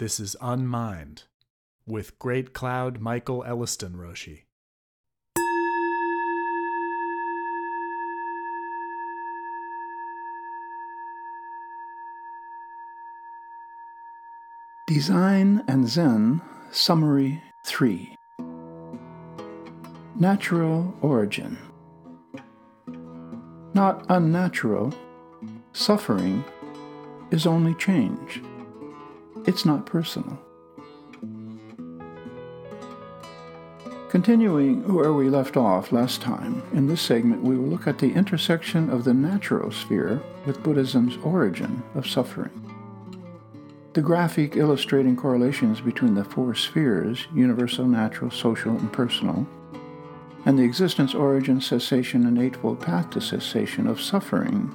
This is Unmind with Great Cloud Michael Elliston Roshi. Design and Zen Summary 3 Natural Origin Not unnatural, suffering is only change. It's not personal. Continuing where we left off last time, in this segment we will look at the intersection of the natural sphere with Buddhism's origin of suffering. The graphic illustrating correlations between the four spheres universal, natural, social, and personal and the existence, origin, cessation, and Eightfold Path to cessation of suffering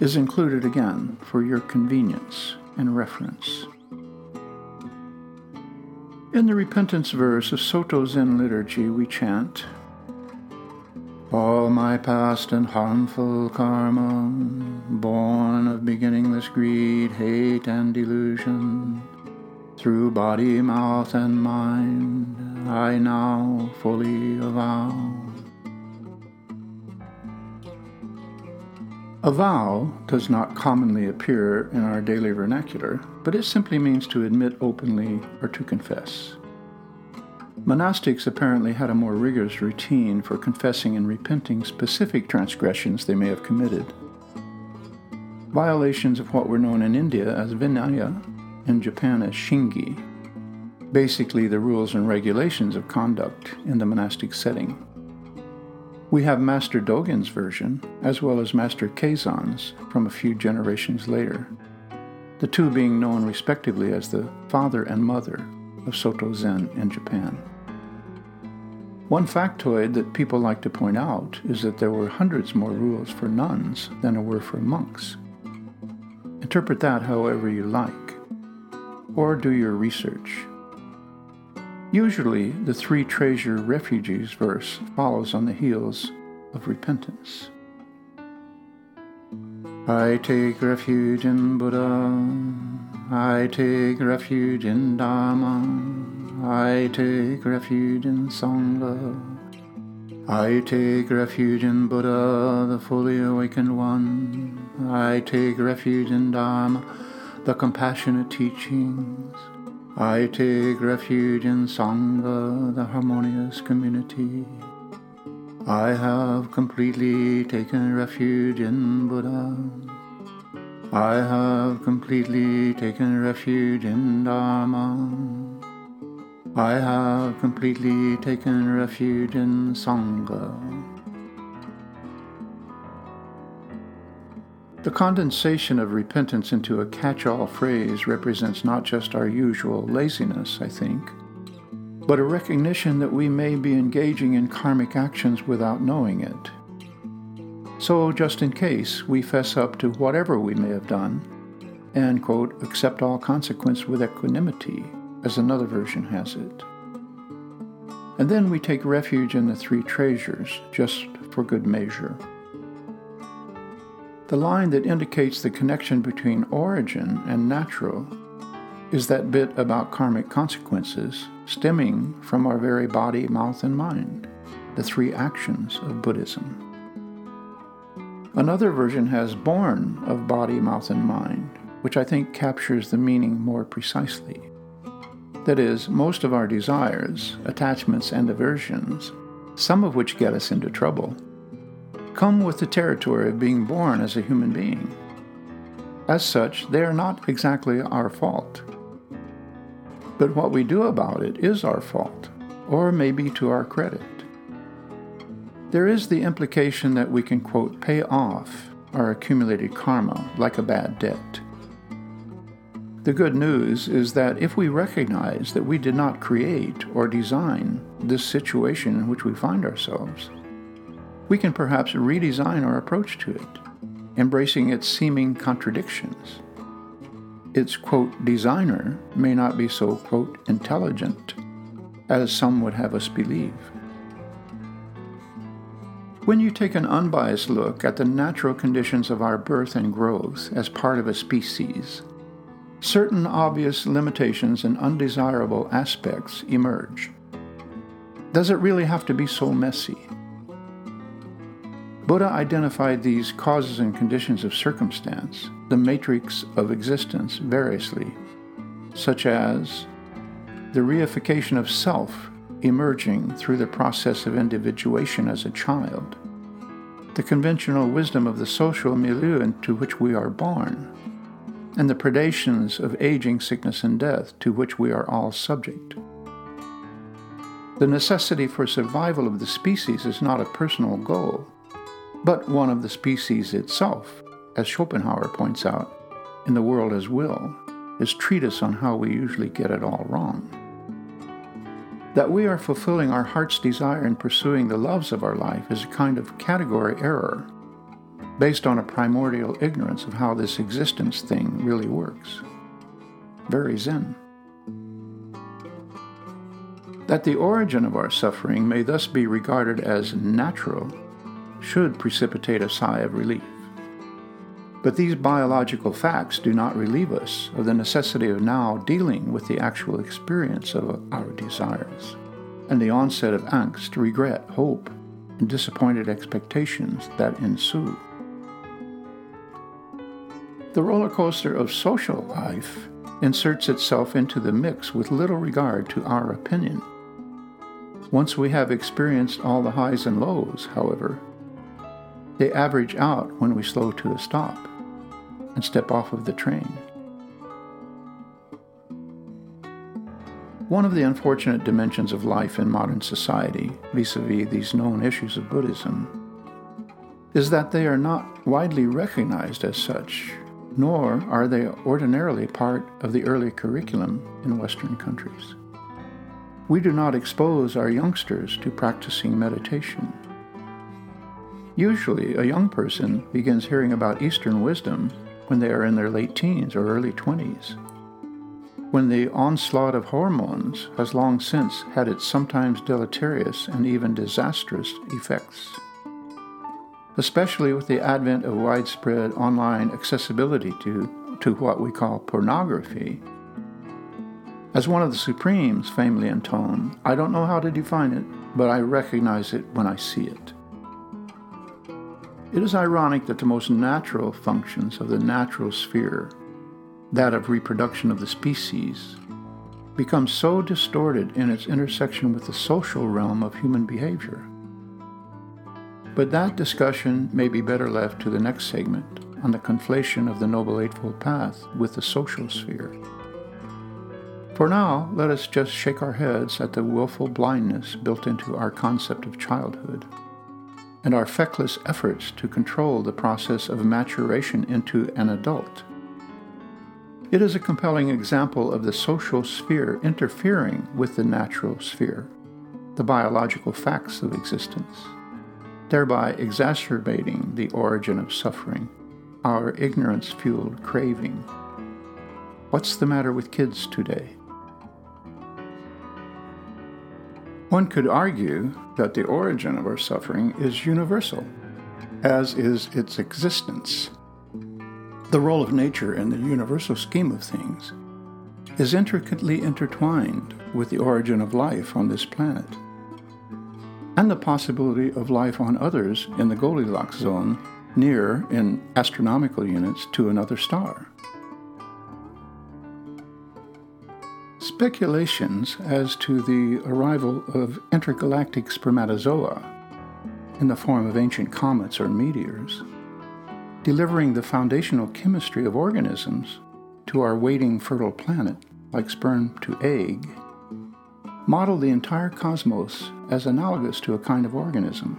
is included again for your convenience and reference. In the repentance verse of Soto Zen liturgy, we chant, All my past and harmful karma, born of beginningless greed, hate, and delusion, through body, mouth, and mind, I now fully avow. A vow does not commonly appear in our daily vernacular, but it simply means to admit openly or to confess. Monastics apparently had a more rigorous routine for confessing and repenting specific transgressions they may have committed. Violations of what were known in India as Vinaya, in Japan as Shingi, basically the rules and regulations of conduct in the monastic setting. We have Master Dogen's version, as well as Master Keizan's from a few generations later, the two being known respectively as the father and mother of Soto Zen in Japan. One factoid that people like to point out is that there were hundreds more rules for nuns than there were for monks. Interpret that however you like, or do your research. Usually, the three treasure refugees verse follows on the heels of repentance. I take refuge in Buddha, I take refuge in Dharma, I take refuge in Sangha. I take refuge in Buddha, the fully awakened one. I take refuge in Dharma, the compassionate teachings. I take refuge in Sangha, the harmonious community. I have completely taken refuge in Buddha. I have completely taken refuge in Dharma. I have completely taken refuge in Sangha. The condensation of repentance into a catch all phrase represents not just our usual laziness, I think, but a recognition that we may be engaging in karmic actions without knowing it. So, just in case, we fess up to whatever we may have done and, quote, accept all consequence with equanimity, as another version has it. And then we take refuge in the three treasures, just for good measure. The line that indicates the connection between origin and natural is that bit about karmic consequences stemming from our very body, mouth, and mind, the three actions of Buddhism. Another version has born of body, mouth, and mind, which I think captures the meaning more precisely. That is, most of our desires, attachments, and aversions, some of which get us into trouble, come with the territory of being born as a human being. As such, they are not exactly our fault. But what we do about it is our fault, or maybe to our credit. There is the implication that we can, quote, pay off our accumulated karma like a bad debt. The good news is that if we recognize that we did not create or design this situation in which we find ourselves, we can perhaps redesign our approach to it, embracing its seeming contradictions. Its, quote, designer may not be so, quote, intelligent as some would have us believe. When you take an unbiased look at the natural conditions of our birth and growth as part of a species, certain obvious limitations and undesirable aspects emerge. Does it really have to be so messy? Buddha identified these causes and conditions of circumstance, the matrix of existence, variously, such as the reification of self emerging through the process of individuation as a child, the conventional wisdom of the social milieu into which we are born, and the predations of aging, sickness, and death to which we are all subject. The necessity for survival of the species is not a personal goal, but one of the species itself, as Schopenhauer points out in The World as Will, his treatise on how we usually get it all wrong. That we are fulfilling our heart's desire in pursuing the loves of our life is a kind of category error based on a primordial ignorance of how this existence thing really works. Very Zen. That the origin of our suffering may thus be regarded as natural should precipitate a sigh of relief. But these biological facts do not relieve us of the necessity of now dealing with the actual experience of our desires and the onset of angst, regret, hope, and disappointed expectations that ensue. The roller coaster of social life inserts itself into the mix with little regard to our opinion. Once we have experienced all the highs and lows, however, they average out when we slow to a stop and step off of the train. One of the unfortunate dimensions of life in modern society, vis a vis these known issues of Buddhism, is that they are not widely recognized as such nor are they ordinarily part of the early curriculum in Western countries. We do not expose our youngsters to practicing meditation. Usually, a young person begins hearing about Eastern wisdom when they are in their late teens or early 20s, when the onslaught of hormones has long since had its sometimes deleterious and even disastrous effects especially with the advent of widespread online accessibility to, to what we call pornography. As one of the Supremes famously intoned, I don't know how to define it, but I recognize it when I see it. It is ironic that the most natural functions of the natural sphere, that of reproduction of the species, become so distorted in its intersection with the social realm of human behavior. But that discussion may be better left to the next segment on the conflation of the Noble Eightfold Path with the social sphere. For now, let us just shake our heads at the willful blindness built into our concept of childhood and our feckless efforts to control the process of maturation into an adult. It is a compelling example of the social sphere interfering with the natural sphere, the biological facts of existence thereby exacerbating the origin of suffering, our ignorance fueled craving. What's the matter with kids today? One could argue that the origin of our suffering is universal, as is its existence. The role of nature in the universal scheme of things is intricately intertwined with the origin of life on this planet and the possibility of life on others in the Goldilocks zone near, in astronomical units, to another star. Speculations as to the arrival of intergalactic spermatozoa in the form of ancient comets or meteors, delivering the foundational chemistry of organisms to our waiting fertile planet, like sperm to egg, model the entire cosmos as analogous to a kind of organism,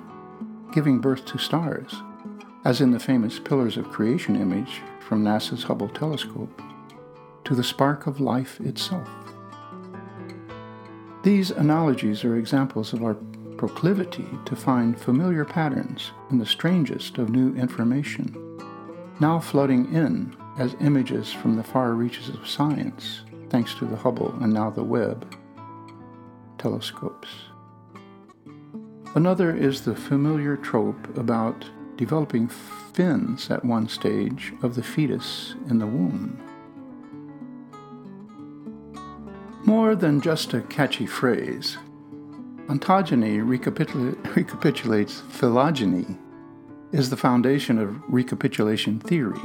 giving birth to stars, as in the famous Pillars of Creation image from NASA's Hubble telescope, to the spark of life itself. These analogies are examples of our proclivity to find familiar patterns in the strangest of new information, now flooding in as images from the far reaches of science, thanks to the Hubble and now the Webb telescopes. Another is the familiar trope about developing fins at one stage of the fetus in the womb. More than just a catchy phrase, ontogeny recapitula- recapitulates phylogeny, is the foundation of recapitulation theory.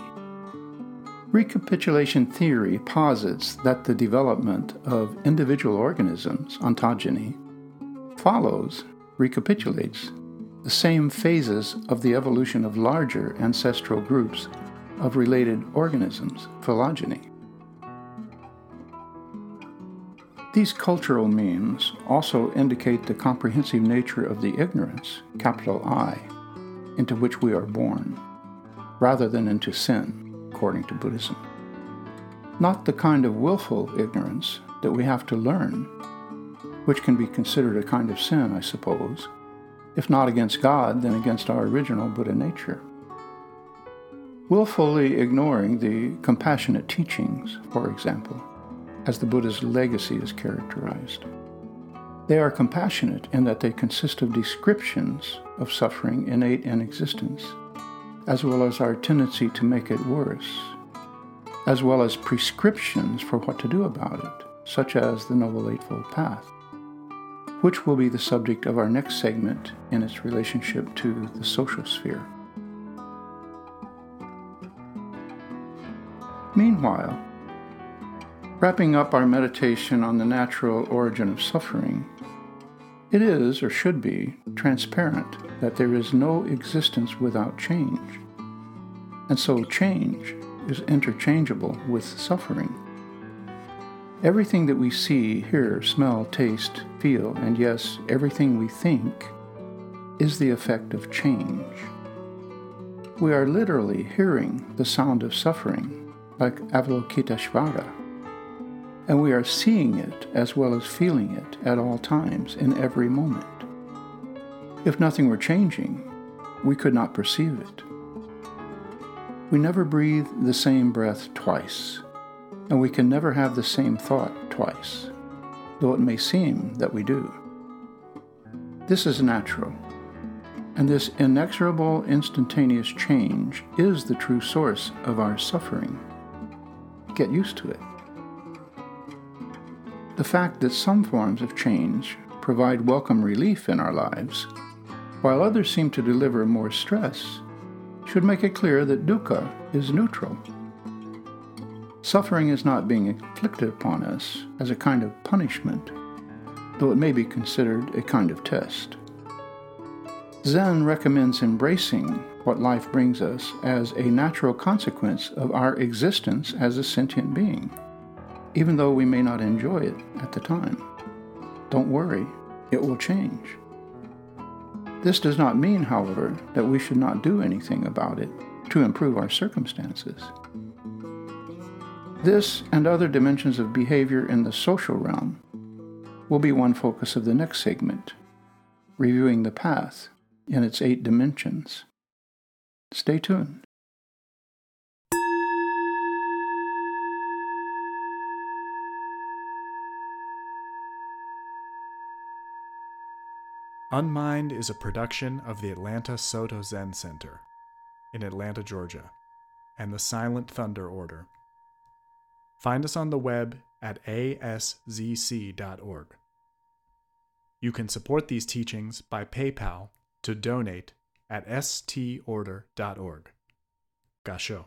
Recapitulation theory posits that the development of individual organisms, ontogeny, follows, recapitulates, the same phases of the evolution of larger ancestral groups of related organisms, phylogeny. These cultural means also indicate the comprehensive nature of the ignorance, capital I, into which we are born, rather than into sin, according to Buddhism. Not the kind of willful ignorance that we have to learn, which can be considered a kind of sin, I suppose, if not against God, then against our original Buddha nature. Willfully ignoring the compassionate teachings, for example, as the Buddha's legacy is characterized. They are compassionate in that they consist of descriptions of suffering innate in existence, as well as our tendency to make it worse, as well as prescriptions for what to do about it, such as the Noble Eightfold Path, which will be the subject of our next segment in its relationship to the social sphere. Meanwhile, Wrapping up our meditation on the natural origin of suffering, it is, or should be, transparent that there is no existence without change. And so change is interchangeable with suffering. Everything that we see, hear, smell, taste, feel, and yes, everything we think is the effect of change. We are literally hearing the sound of suffering, like Avalokiteshvara and we are seeing it as well as feeling it at all times, in every moment. If nothing were changing, we could not perceive it. We never breathe the same breath twice, and we can never have the same thought twice, though it may seem that we do. This is natural, and this inexorable instantaneous change is the true source of our suffering. Get used to it. The fact that some forms of change provide welcome relief in our lives, while others seem to deliver more stress, should make it clear that dukkha is neutral. Suffering is not being inflicted upon us as a kind of punishment, though it may be considered a kind of test. Zen recommends embracing what life brings us as a natural consequence of our existence as a sentient being even though we may not enjoy it at the time. Don't worry, it will change. This does not mean, however, that we should not do anything about it to improve our circumstances. This and other dimensions of behavior in the social realm will be one focus of the next segment, reviewing the path in its eight dimensions. Stay tuned. Unmind is a production of the Atlanta Soto Zen Center in Atlanta, Georgia, and the Silent Thunder Order. Find us on the web at aszc.org. You can support these teachings by PayPal to donate at storder.org. Gasho.